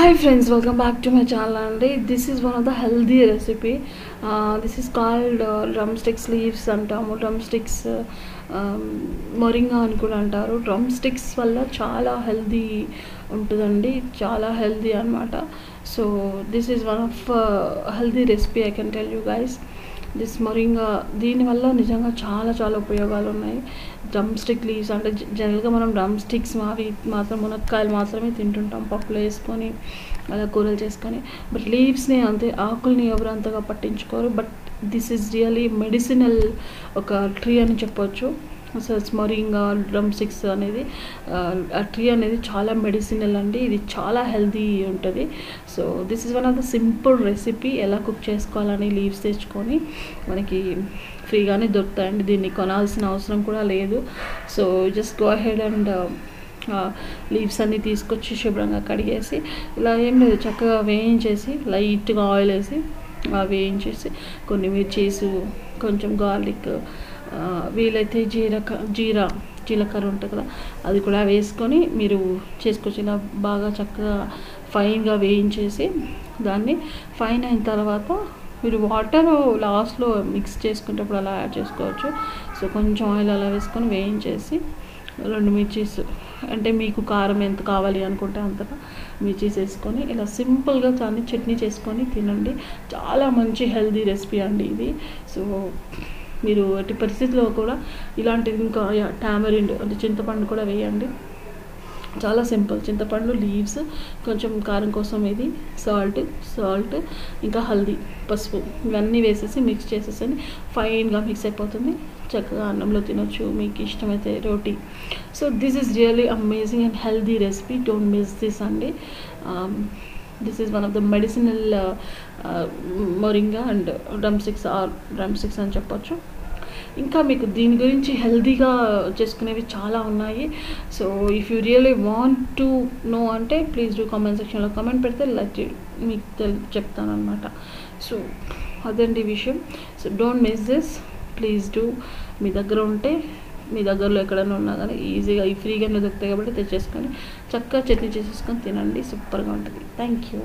Hi friends welcome back to my channel అండి this is one of the healthy recipe this is called drum sticks leaves అంటాము. Drum sticks moringa అని కూడా అంటారు. Drum sticks వల్ల చాలా healthy ఉంటుందండి. చాలా హెల్దీ అనమాట so this is one of healthy recipe I can tell you guys this moringa దీనివల్ల నిజంగా చాలా చాలా ఉపయోగాలు ఉన్నాయి. డ్రమ్ స్టిక్ లీవ్స్ అంటే జనరల్గా మనం డ్రమ్ స్టిక్స్ అవి మాత్రం మునక్కాయలు మాత్రమే తింటుంటాం. పప్పులో వేసుకొని అలా కూరలు చేసుకొని. బట్ లీవ్స్ని అంతే ఆకుల్ని ఎవరు అంతగా పట్టించుకోరు. But this is really medicinal ఒక ట్రీ అని చెప్పొచ్చు. సో మొరింగా డ్రమ్ స్టిక్స్ అనేది ఆ ట్రీ అనేది చాలా మెడిసినల్ అండి. ఇది చాలా హెల్తీ ఉంటుంది. So this is one of the simple recipe ఎలా కుక్ చేసుకోవాలని లీవ్స్ తెచ్చుకొని మనకి ఫ్రీగానే దొరుకుతాయండి. దీన్ని కొనాల్సిన అవసరం కూడా లేదు. So just go ahead and leaves అన్నీ తీసుకొచ్చి శుభ్రంగా కడిగేసి ఇలా ఏం లేదు. చక్కగా వేయించేసి లైట్గా ఆయిల్ వేసి వేయించేసి కొన్ని మిర్చీసు కొంచెం గార్లిక్ వీలైతే జీరక జీరా జీలకర్ర ఉంటుంది కదా అది కూడా వేసుకొని మీరు చేసుకోవచ్చు ఇలా బాగా చక్కగా ఫైన్గా వేయించేసి దాన్ని ఫైన్ అయిన తర్వాత మీరు వాటర్ లాస్ట్లో మిక్స్ చేసుకునేటప్పుడు అలా యాడ్ చేసుకోవచ్చు. సో కొంచెం ఆయిల్ అలా వేసుకొని వేయించేసి రెండు మిర్చీస్ అంటే మీకు కారం ఎంత కావాలి అనుకుంటే అంతగా మిర్చీస్ వేసుకొని ఇలా సింపుల్గా కానీ చట్నీ చేసుకొని తినండి. చాలా మంచి హెల్దీ రెసిపీ అండి ఇది. సో మీరు ఎట్టి పరిస్థితిలో కూడా ఇలాంటివి ఇంకా టామరిండ్ అంటే చింతపండు కూడా వేయండి. చాలా సింపుల్. చింతపండు లీవ్స్ కొంచెం కారం కోసం ఇది సాల్ట్ సాల్ట్ ఇంకా హల్దీ పసుపు ఇవన్నీ వేసేసి మిక్స్ చేసేసి ఫైన్గా మిక్స్ అయిపోతుంది. చక్కగా అన్నంలో తినొచ్చు. మీకు ఇష్టమైతే రోటీ. So this is really amazing and healthy recipe. Don't miss this అండి. This is one of the medicinal moringa and drum sticks or drumsticks అని చెప్పొచ్చు. ఇంకా మీకు దీని గురించి హెల్తీగా చేసుకునేవి చాలా ఉన్నాయి. So if you really want to know అంటే ప్లీజ్ డూ కామెంట్ సెక్షన్లో కామెంట్ పెడితే లైక్ మీకు తెల్ చెప్తాను అనమాట సో అదండి విషయం. So don't miss this please do మీ దగ్గర ఉంటే మీ దగ్గరలో ఎక్కడైనా ఉన్నా కానీ ఈజీగా ఈ ఫ్రీగానే దొరుకుతాయి కాబట్టి తెచ్చేసుకొని చక్కగా చట్నీ చేసేసుకొని తినండి. సూపర్గా ఉంటుంది. Thank you